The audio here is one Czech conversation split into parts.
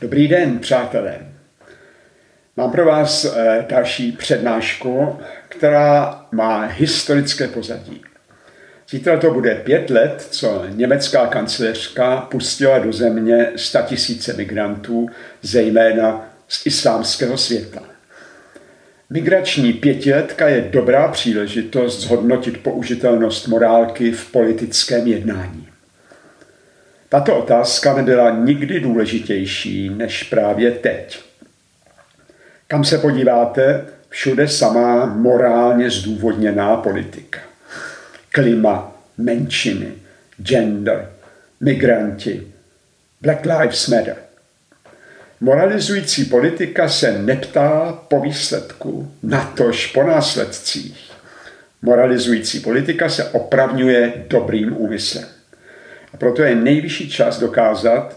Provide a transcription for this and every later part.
Dobrý den, přátelé. Mám pro vás eh, další přednášku, která má historické pozadí. Zítra to bude pět let, co německá kancléřka pustila do země tisíce migrantů, zejména z islámského světa. Migrační pětiletka je dobrá příležitost zhodnotit použitelnost morálky v politickém jednání. Tato otázka nebyla nikdy důležitější než právě teď. Kam se podíváte, všude samá morálně zdůvodněná politika. Klima, menšiny, gender, migranti, Black Lives Matter. Moralizující politika se neptá po výsledku, natož po následcích. Moralizující politika se opravňuje dobrým úmyslem. A proto je nejvyšší čas dokázat,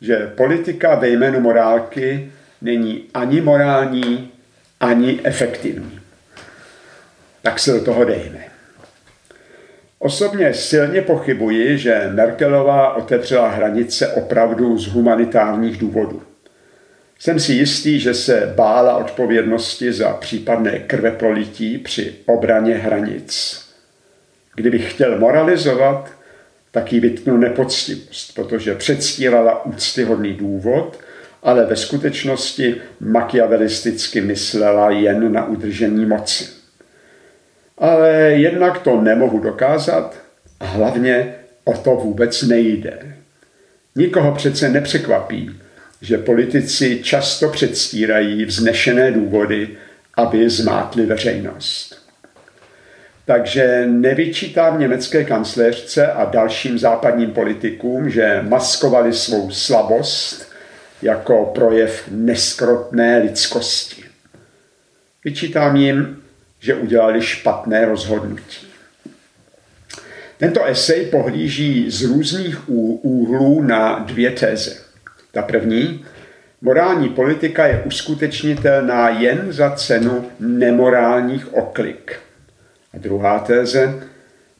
že politika ve jménu morálky není ani morální, ani efektivní. Tak se do toho dejme. Osobně silně pochybuji, že Merkelová otevřela hranice opravdu z humanitárních důvodů. Jsem si jistý, že se bála odpovědnosti za případné krveprolití při obraně hranic. Kdybych chtěl moralizovat, tak jí vytknu nepoctivost, protože předstírala úctyhodný důvod, ale ve skutečnosti makiavelisticky myslela jen na udržení moci. Ale jednak to nemohu dokázat a hlavně o to vůbec nejde. Nikoho přece nepřekvapí, že politici často předstírají vznešené důvody, aby zmátli veřejnost. Takže nevyčítám německé kancléřce a dalším západním politikům, že maskovali svou slabost jako projev neskrotné lidskosti. Vyčítám jim, že udělali špatné rozhodnutí. Tento esej pohlíží z různých úhlů na dvě téze. Ta první, morální politika je uskutečnitelná jen za cenu nemorálních oklik. A druhá téze,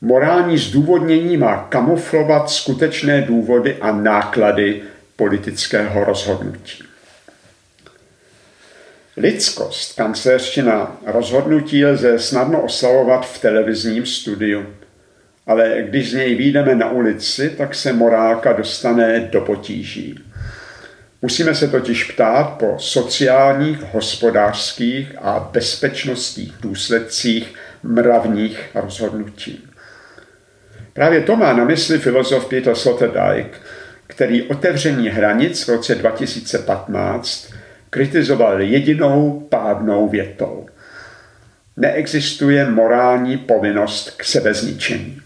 morální zdůvodnění má kamuflovat skutečné důvody a náklady politického rozhodnutí. Lidskost kancléřština rozhodnutí lze snadno oslavovat v televizním studiu. Ale když z něj výjdeme na ulici, tak se morálka dostane do potíží. Musíme se totiž ptát po sociálních, hospodářských a bezpečnostních důsledcích mravních rozhodnutí. Právě to má na mysli filozof Peter Sloterdijk, který otevření hranic v roce 2015 kritizoval jedinou pádnou větou. Neexistuje morální povinnost k sebezničení.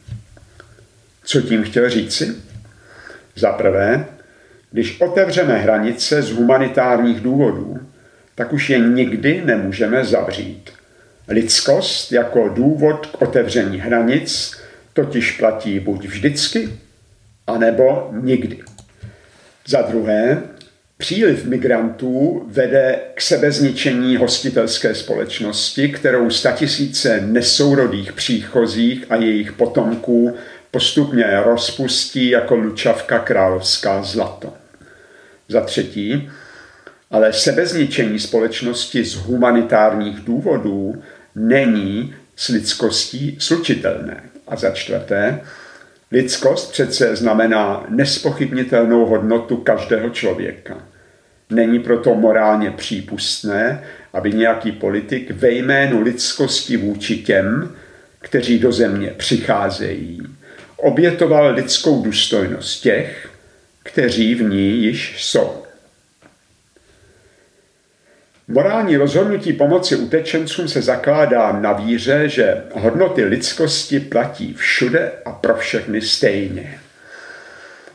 Co tím chtěl říci? Za prvé, když otevřeme hranice z humanitárních důvodů, tak už je nikdy nemůžeme zavřít. Lidskost jako důvod k otevření hranic totiž platí buď vždycky, anebo nikdy. Za druhé, příliv migrantů vede k sebezničení hostitelské společnosti, kterou statisíce nesourodých příchozích a jejich potomků postupně rozpustí jako lučavka královská zlato. Za třetí, ale sebezničení společnosti z humanitárních důvodů není s lidskostí slučitelné. A za čtvrté, lidskost přece znamená nespochybnitelnou hodnotu každého člověka. Není proto morálně přípustné, aby nějaký politik ve jménu lidskosti vůči těm, kteří do země přicházejí, obětoval lidskou důstojnost těch, kteří v ní již jsou. Morální rozhodnutí pomoci utečencům se zakládá na víře, že hodnoty lidskosti platí všude a pro všechny stejně.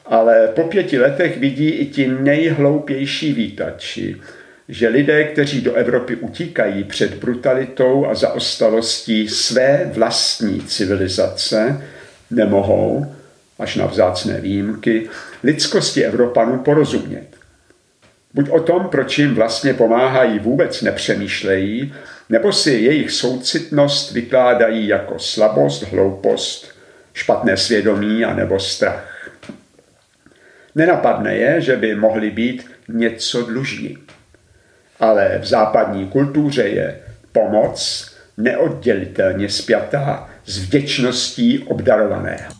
Ale po pěti letech vidí i ti nejhloupější výtači, že lidé, kteří do Evropy utíkají před brutalitou a zaostalostí své vlastní civilizace, nemohou, až na vzácné výjimky, lidskosti Evropanů porozumět. Buď o tom, proč jim vlastně pomáhají, vůbec nepřemýšlejí, nebo si jejich soucitnost vykládají jako slabost, hloupost, špatné svědomí a nebo strach. Nenapadne je, že by mohli být něco dluží. Ale v západní kultuře je pomoc neoddělitelně spjatá s vděčností obdarovaného.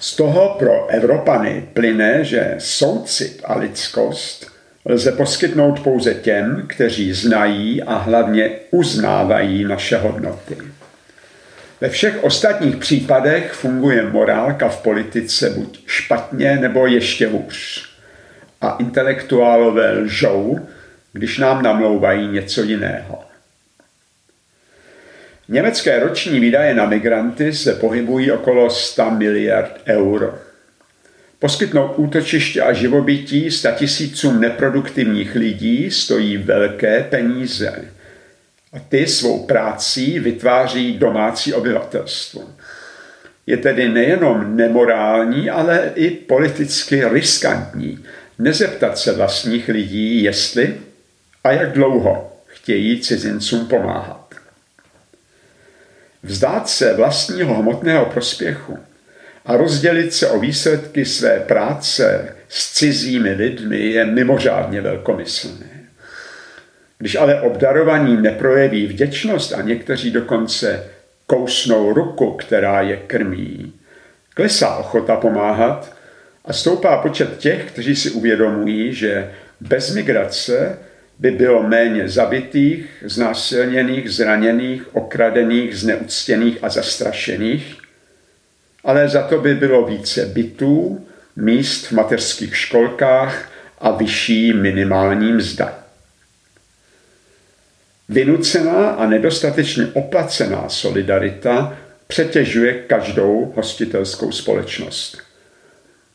Z toho pro Evropany plyne, že soucit a lidskost lze poskytnout pouze těm, kteří znají a hlavně uznávají naše hodnoty. Ve všech ostatních případech funguje morálka v politice buď špatně nebo ještě hůř. A intelektuálové lžou, když nám namlouvají něco jiného. Německé roční výdaje na migranty se pohybují okolo 100 miliard euro. Poskytnout útočiště a živobytí tisícům neproduktivních lidí stojí velké peníze. A ty svou prácí vytváří domácí obyvatelstvo. Je tedy nejenom nemorální, ale i politicky riskantní nezeptat se vlastních lidí, jestli a jak dlouho chtějí cizincům pomáhat. Vzdát se vlastního hmotného prospěchu a rozdělit se o výsledky své práce s cizími lidmi je mimořádně velkomyslné. Když ale obdarovaní neprojeví vděčnost a někteří dokonce kousnou ruku, která je krmí, klesá ochota pomáhat a stoupá počet těch, kteří si uvědomují, že bez migrace by bylo méně zabitých, znásilněných, zraněných, okradených, zneuctěných a zastrašených, ale za to by bylo více bytů, míst v mateřských školkách a vyšší minimální mzda. Vynucená a nedostatečně oplacená solidarita přetěžuje každou hostitelskou společnost.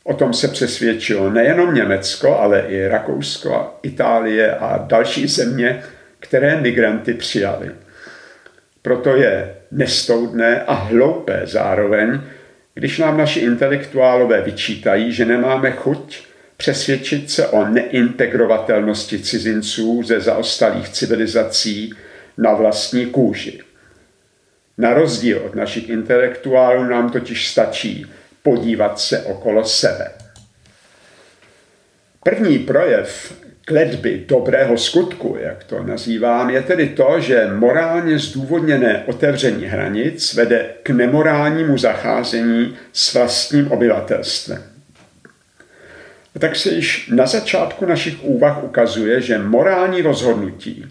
O tom se přesvědčilo nejenom Německo, ale i Rakousko, Itálie a další země, které migranty přijali. Proto je nestoudné a hloupé zároveň, když nám naši intelektuálové vyčítají, že nemáme chuť přesvědčit se o neintegrovatelnosti cizinců ze zaostalých civilizací na vlastní kůži. Na rozdíl od našich intelektuálů nám totiž stačí podívat se okolo sebe. První projev kledby dobrého skutku, jak to nazývám, je tedy to, že morálně zdůvodněné otevření hranic vede k nemorálnímu zacházení s vlastním obyvatelstvem. A tak se již na začátku našich úvah ukazuje, že morální rozhodnutí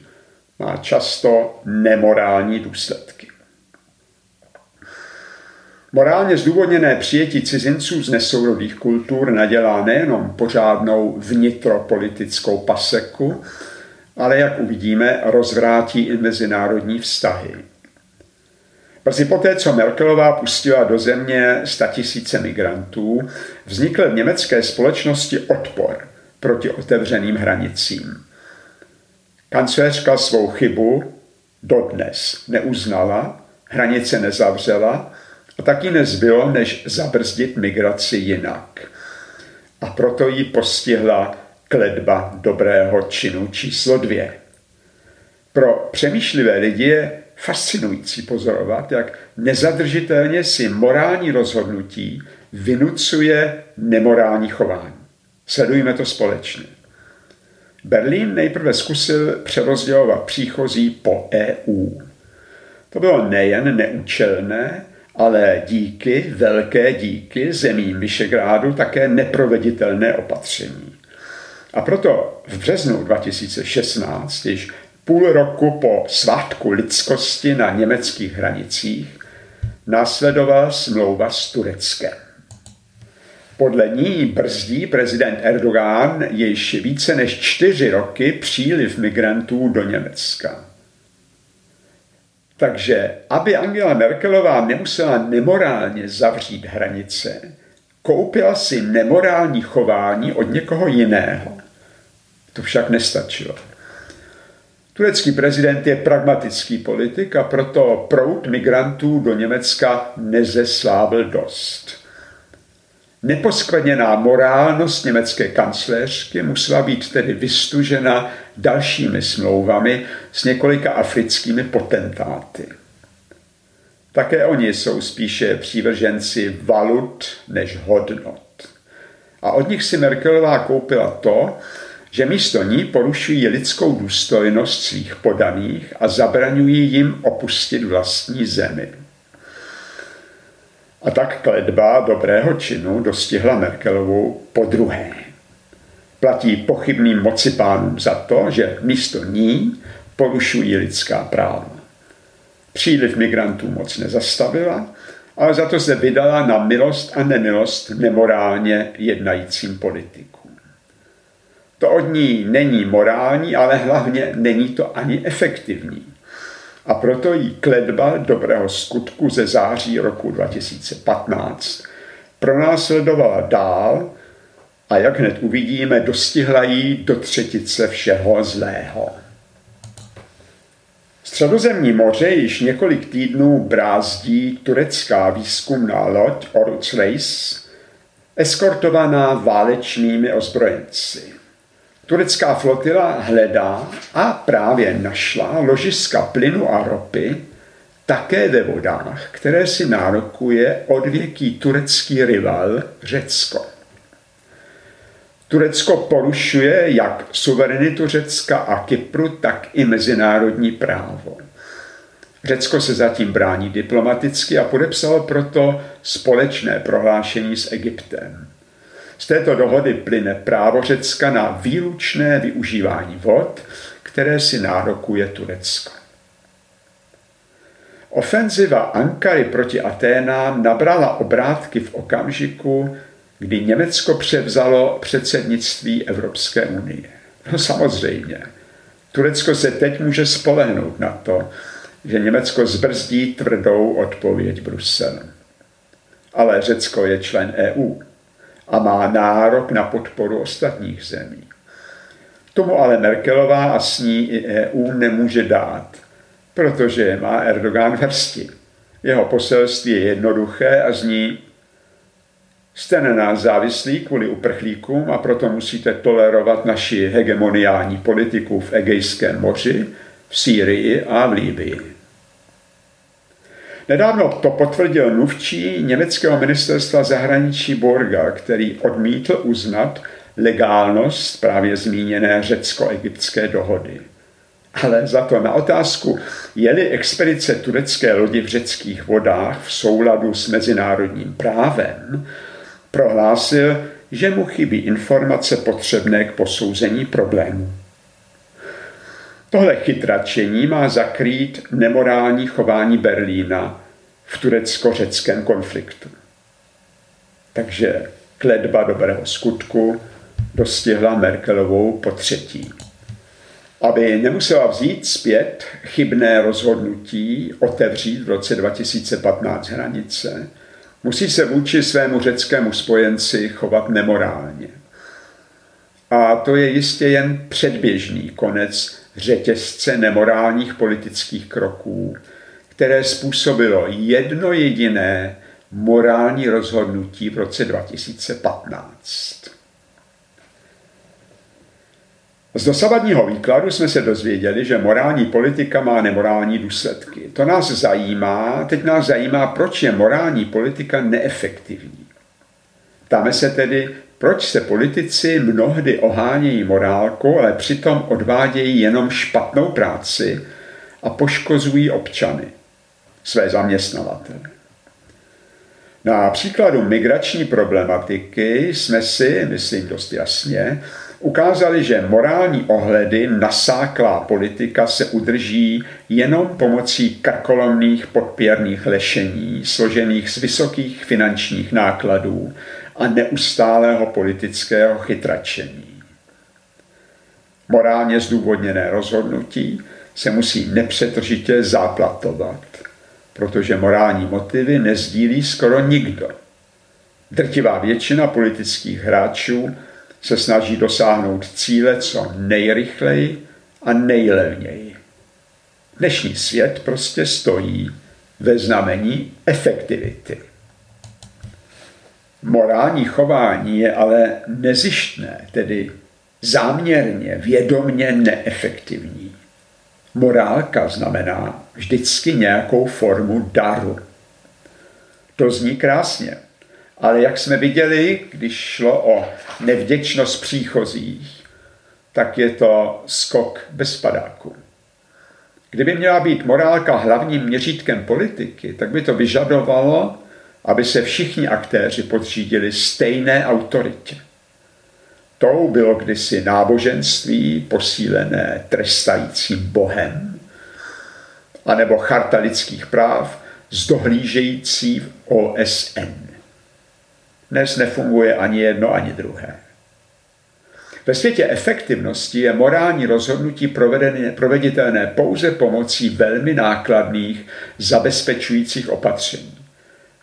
má často nemorální důsledky. Morálně zdůvodněné přijetí cizinců z nesourodých kultur nadělá nejenom pořádnou vnitropolitickou paseku, ale jak uvidíme, rozvrátí i mezinárodní vztahy. Brzy poté, co Merkelová pustila do země tisíce migrantů, vznikl v německé společnosti odpor proti otevřeným hranicím. Kancléřka svou chybu dodnes neuznala, hranice nezavřela a taky nezbylo, než zabrzdit migraci jinak. A proto ji postihla kledba dobrého činu číslo dvě. Pro přemýšlivé lidi je fascinující pozorovat, jak nezadržitelně si morální rozhodnutí vynucuje nemorální chování. Sledujeme to společně. Berlín nejprve zkusil přerozdělovat příchozí po EU. To bylo nejen neúčelné, ale díky, velké díky zemím Vyšegrádu také neproveditelné opatření. A proto v březnu 2016, již půl roku po svátku lidskosti na německých hranicích, následovala smlouva s Tureckem. Podle ní brzdí prezident Erdogan již více než čtyři roky příliv migrantů do Německa. Takže aby Angela Merkelová nemusela nemorálně zavřít hranice, koupila si nemorální chování od někoho jiného. To však nestačilo. Turecký prezident je pragmatický politik a proto prout migrantů do Německa nezeslávil dost. Neposkvrněná morálnost německé kancléřky musela být tedy vystužena dalšími smlouvami s několika africkými potentáty. Také oni jsou spíše přívrženci valut než hodnot. A od nich si Merkelová koupila to, že místo ní porušují lidskou důstojnost svých podaných a zabraňují jim opustit vlastní zemi. A tak kledba dobrého činu dostihla Merkelovou po druhé. Platí pochybným mocipánům za to, že místo ní porušují lidská práva. Příliv migrantů moc nezastavila, ale za to se vydala na milost a nemilost nemorálně jednajícím politikům. To od ní není morální, ale hlavně není to ani efektivní. A proto jí kledba dobrého skutku ze září roku 2015 pronásledovala dál a jak hned uvidíme, dostihla jí do třetice všeho zlého. Středozemní moře již několik týdnů brázdí turecká výzkumná loď Oruc Reis, eskortovaná válečnými ozbrojenci. Turecká flotila hledá a právě našla ložiska plynu a ropy také ve vodách, které si nárokuje odvěký turecký rival Řecko. Turecko porušuje jak suverenitu Řecka a Kypru, tak i mezinárodní právo. Řecko se zatím brání diplomaticky a podepsalo proto společné prohlášení s Egyptem. Z této dohody plyne právo Řecka na výlučné využívání vod, které si nárokuje Turecko. Ofenziva Ankary proti Aténám nabrala obrátky v okamžiku, kdy Německo převzalo předsednictví Evropské unie. No samozřejmě. Turecko se teď může spolehnout na to, že Německo zbrzdí tvrdou odpověď Bruselu. Ale Řecko je člen EU a má nárok na podporu ostatních zemí. Tomu ale Merkelová a s ní i EU nemůže dát, protože má Erdogan hrsti. Jeho poselství je jednoduché a zní Jste na nás závislí kvůli uprchlíkům a proto musíte tolerovat naši hegemoniální politiku v Egejském moři, v Sýrii a v Líbii. Nedávno to potvrdil mluvčí německého ministerstva zahraničí Borga, který odmítl uznat legálnost právě zmíněné řecko-egyptské dohody. Ale za to na otázku, je-li expedice turecké lodi v řeckých vodách v souladu s mezinárodním právem, prohlásil, že mu chybí informace potřebné k posouzení problému. Tohle chytračení má zakrýt nemorální chování Berlína v turecko-řeckém konfliktu. Takže kledba dobrého skutku dostihla Merkelovou po třetí. Aby nemusela vzít zpět chybné rozhodnutí otevřít v roce 2015 hranice, musí se vůči svému řeckému spojenci chovat nemorálně. A to je jistě jen předběžný konec řetězce nemorálních politických kroků, které způsobilo jedno jediné morální rozhodnutí v roce 2015. Z dosavadního výkladu jsme se dozvěděli, že morální politika má nemorální důsledky. To nás zajímá, teď nás zajímá, proč je morální politika neefektivní. Ptáme se tedy, proč se politici mnohdy ohánějí morálkou, ale přitom odvádějí jenom špatnou práci a poškozují občany, své zaměstnavatele. Na příkladu migrační problematiky jsme si, myslím dost jasně, ukázali, že morální ohledy nasáklá politika se udrží jenom pomocí krkolomných podpěrných lešení, složených z vysokých finančních nákladů a neustálého politického chytračení. Morálně zdůvodněné rozhodnutí se musí nepřetržitě záplatovat, protože morální motivy nezdílí skoro nikdo. Drtivá většina politických hráčů se snaží dosáhnout cíle co nejrychleji a nejlevněji. Dnešní svět prostě stojí ve znamení efektivity. Morální chování je ale nezištné, tedy záměrně, vědomně neefektivní. Morálka znamená vždycky nějakou formu daru. To zní krásně, ale jak jsme viděli, když šlo o nevděčnost příchozích, tak je to skok bez padáku. Kdyby měla být morálka hlavním měřítkem politiky, tak by to vyžadovalo, aby se všichni aktéři podřídili stejné autoritě. Tou bylo kdysi náboženství posílené trestajícím Bohem, anebo charta lidských práv z dohlížející v OSN. Dnes nefunguje ani jedno, ani druhé. Ve světě efektivnosti je morální rozhodnutí proveditelné pouze pomocí velmi nákladných zabezpečujících opatření.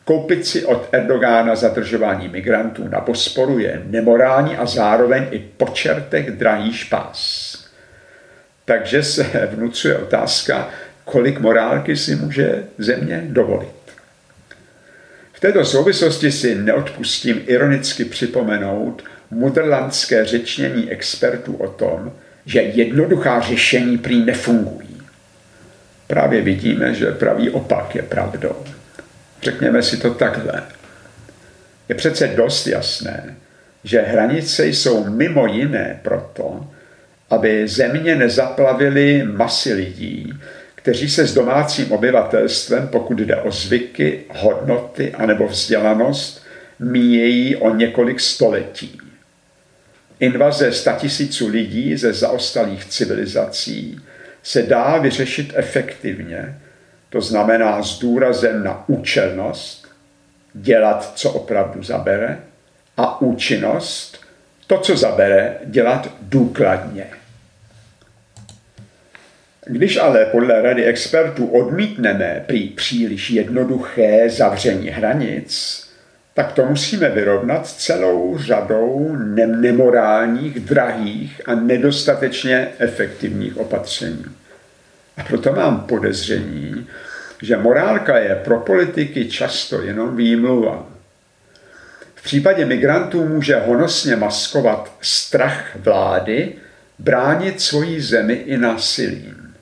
Koupit si od Erdogána zadržování migrantů na Bosporu je nemorální a zároveň i po čertech drahý špás. Takže se vnucuje otázka, kolik morálky si může země dovolit. V této souvislosti si neodpustím ironicky připomenout mudrlandské řečnění expertů o tom, že jednoduchá řešení prý nefungují. Právě vidíme, že pravý opak je pravdou. Řekněme si to takhle. Je přece dost jasné, že hranice jsou mimo jiné proto, aby země nezaplavily masy lidí, kteří se s domácím obyvatelstvem, pokud jde o zvyky, hodnoty anebo vzdělanost, míjejí o několik století. Invaze statisíců lidí ze zaostalých civilizací se dá vyřešit efektivně, to znamená s důrazem na účelnost, dělat, co opravdu zabere, a účinnost, to, co zabere, dělat důkladně. Když ale podle rady expertů odmítneme prý příliš jednoduché zavření hranic, tak to musíme vyrovnat celou řadou nemorálních, drahých a nedostatečně efektivních opatření. A proto mám podezření, že morálka je pro politiky často jenom výmluva. V případě migrantů může honosně maskovat strach vlády bránit svoji zemi i násilím.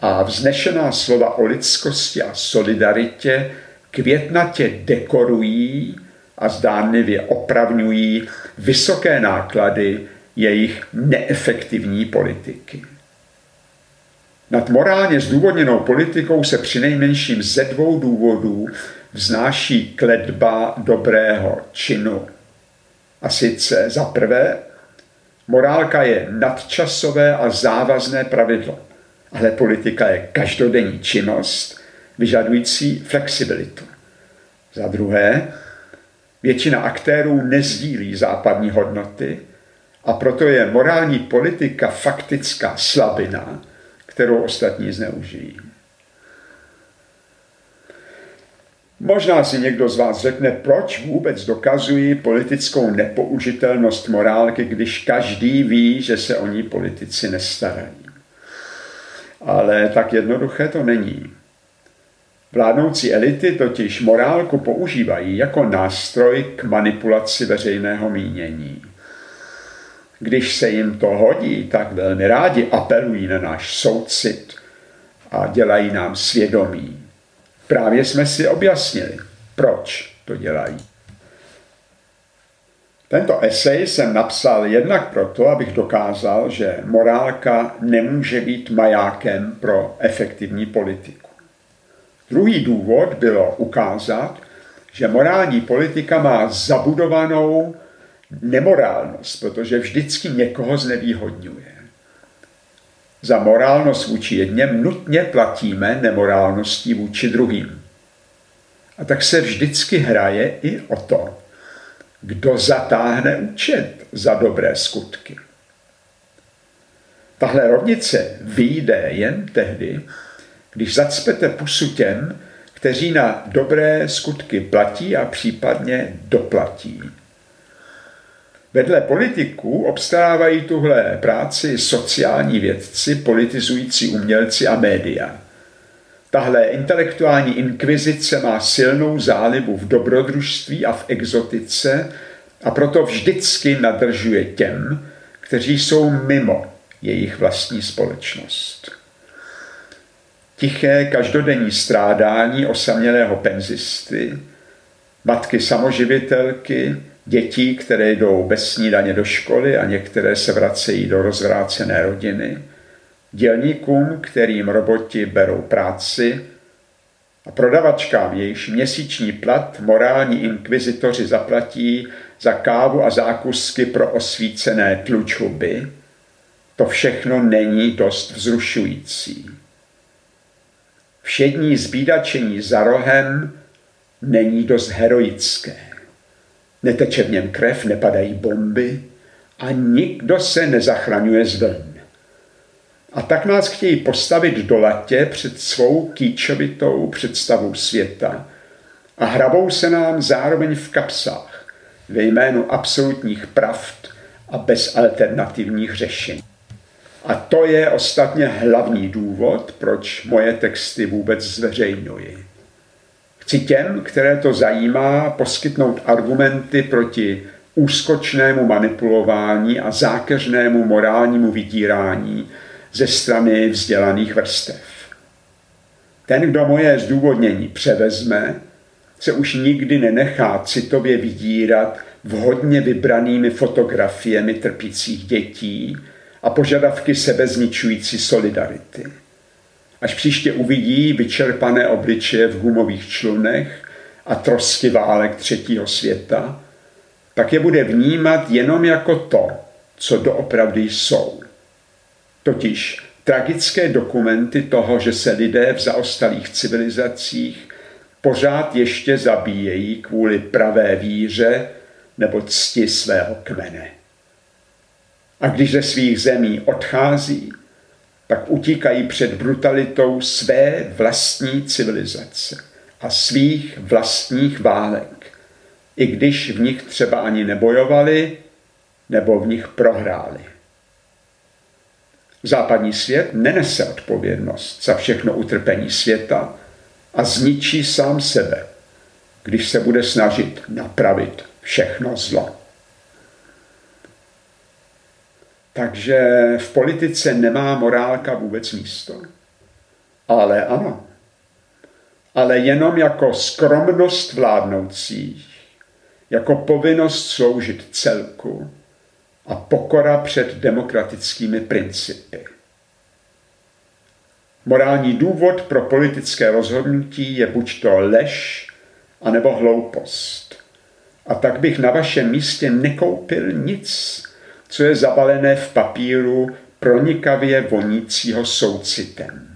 A vznešená slova o lidskosti a solidaritě květnatě dekorují a zdánlivě opravňují vysoké náklady jejich neefektivní politiky. Nad morálně zdůvodněnou politikou se přinejmenším ze dvou důvodů vznáší kledba dobrého činu. A sice za prvé, morálka je nadčasové a závazné pravidlo, ale politika je každodenní činnost, vyžadující flexibilitu. Za druhé, většina aktérů nezdílí západní hodnoty a proto je morální politika faktická slabina, kterou ostatní zneužijí. Možná si někdo z vás řekne, proč vůbec dokazují politickou nepoužitelnost morálky, když každý ví, že se o ní politici nestarají. Ale tak jednoduché to není. Vládnoucí elity totiž morálku používají jako nástroj k manipulaci veřejného mínění. Když se jim to hodí, tak velmi rádi apelují na náš soucit a dělají nám svědomí. Právě jsme si objasnili, proč to dělají. Tento esej jsem napsal jednak proto, abych dokázal, že morálka nemůže být majákem pro efektivní politiku. Druhý důvod bylo ukázat, že morální politika má zabudovanou nemorálnost, protože vždycky někoho znevýhodňuje. Za morálnost vůči jedněm nutně platíme nemorálností vůči druhým. A tak se vždycky hraje i o to, kdo zatáhne účet za dobré skutky. Tahle rovnice vyjde jen tehdy, když zacpete pusu těm, kteří na dobré skutky platí a případně doplatí. Vedle politiků obstarávají tuhle práci sociální vědci, politizující umělci a média. Tahle intelektuální inkvizice má silnou zálibu v dobrodružství a v exotice a proto vždycky nadržuje těm, kteří jsou mimo jejich vlastní společnost tiché každodenní strádání osamělého penzisty, matky samoživitelky, dětí, které jdou bez snídaně do školy a některé se vracejí do rozvrácené rodiny, dělníkům, kterým roboti berou práci, a prodavačkám, jejíž měsíční plat morální inkvizitoři zaplatí za kávu a zákusky pro osvícené tlučuby, to všechno není dost vzrušující. Všední zbídačení za rohem není dost heroické. Neteče v něm krev, nepadají bomby a nikdo se nezachraňuje z vln. A tak nás chtějí postavit do latě před svou kýčovitou představou světa a hrabou se nám zároveň v kapsách ve jménu absolutních pravd a bezalternativních řešení. A to je ostatně hlavní důvod, proč moje texty vůbec zveřejňuji. Chci těm, které to zajímá, poskytnout argumenty proti úskočnému manipulování a zákeřnému morálnímu vydírání ze strany vzdělaných vrstev. Ten, kdo moje zdůvodnění převezme, se už nikdy nenechá citově vydírat vhodně vybranými fotografiemi trpících dětí a požadavky sebezničující solidarity. Až příště uvidí vyčerpané obličeje v gumových člunech a trosky válek třetího světa, tak je bude vnímat jenom jako to, co doopravdy jsou. Totiž tragické dokumenty toho, že se lidé v zaostalých civilizacích pořád ještě zabíjejí kvůli pravé víře nebo cti svého kmene. A když ze svých zemí odchází, tak utíkají před brutalitou své vlastní civilizace a svých vlastních válek, i když v nich třeba ani nebojovali nebo v nich prohráli. Západní svět nenese odpovědnost za všechno utrpení světa a zničí sám sebe, když se bude snažit napravit všechno zlo. Takže v politice nemá morálka vůbec místo. Ale ano. Ale jenom jako skromnost vládnoucích, jako povinnost sloužit celku a pokora před demokratickými principy. Morální důvod pro politické rozhodnutí je buď to lež, anebo hloupost. A tak bych na vašem místě nekoupil nic, co je zabalené v papíru pronikavě vonícího soucitem.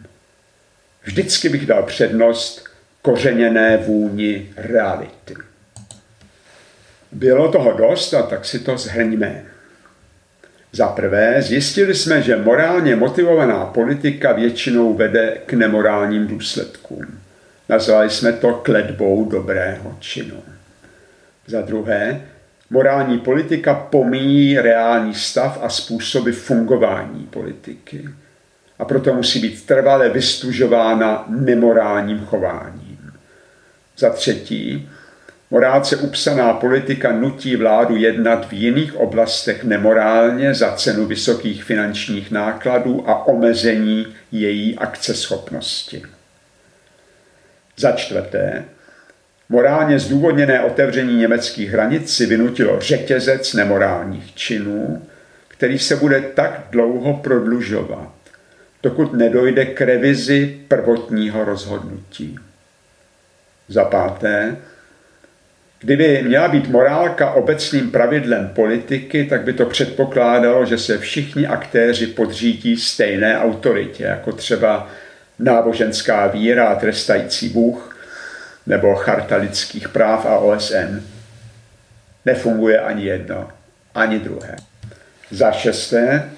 Vždycky bych dal přednost kořeněné vůni reality. Bylo toho dost a tak si to zhrňme. Za prvé, zjistili jsme, že morálně motivovaná politika většinou vede k nemorálním důsledkům. Nazvali jsme to kledbou dobrého činu. Za druhé, morální politika pomíjí reální stav a způsoby fungování politiky. A proto musí být trvale vystužována nemorálním chováním. Za třetí, morálce upsaná politika nutí vládu jednat v jiných oblastech nemorálně za cenu vysokých finančních nákladů a omezení její akceschopnosti. Za čtvrté, Morálně zdůvodněné otevření německých hranic si vynutilo řetězec nemorálních činů, který se bude tak dlouho prodlužovat, dokud nedojde k revizi prvotního rozhodnutí. Za páté, kdyby měla být morálka obecným pravidlem politiky, tak by to předpokládalo, že se všichni aktéři podřídí stejné autoritě, jako třeba náboženská víra a trestající Bůh, nebo Charta lidských práv a OSN. Nefunguje ani jedno, ani druhé. Za šesté,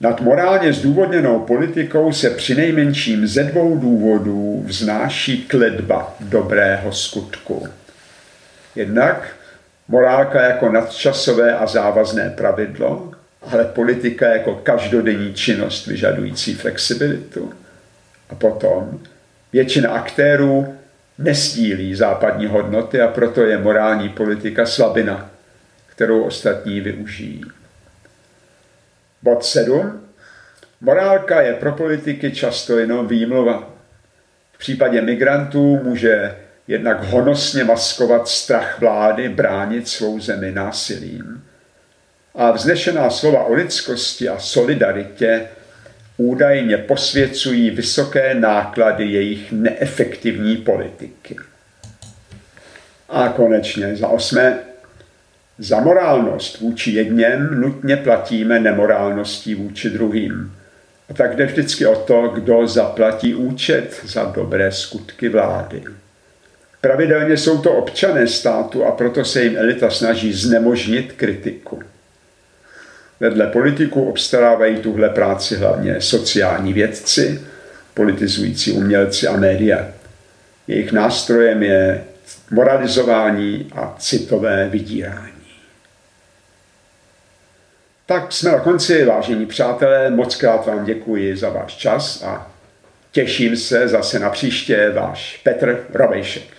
nad morálně zdůvodněnou politikou se přinejmenším ze dvou důvodů vznáší kledba dobrého skutku. Jednak morálka jako nadčasové a závazné pravidlo, ale politika jako každodenní činnost vyžadující flexibilitu. A potom většina aktérů nestílí západní hodnoty a proto je morální politika slabina, kterou ostatní využijí. Bod 7. Morálka je pro politiky často jenom výmluva. V případě migrantů může jednak honosně maskovat strach vlády, bránit svou zemi násilím. A vznešená slova o lidskosti a solidaritě údajně posvěcují vysoké náklady jejich neefektivní politiky. A konečně za osmé, za morálnost vůči jedněm nutně platíme nemorálností vůči druhým. A tak jde vždycky o to, kdo zaplatí účet za dobré skutky vlády. Pravidelně jsou to občané státu a proto se jim elita snaží znemožnit kritiku. Vedle politiků obstarávají tuhle práci hlavně sociální vědci, politizující umělci a média. Jejich nástrojem je moralizování a citové vydírání. Tak jsme na konci, vážení přátelé, moc krát vám děkuji za váš čas a těším se zase na příště, váš Petr Robejšek.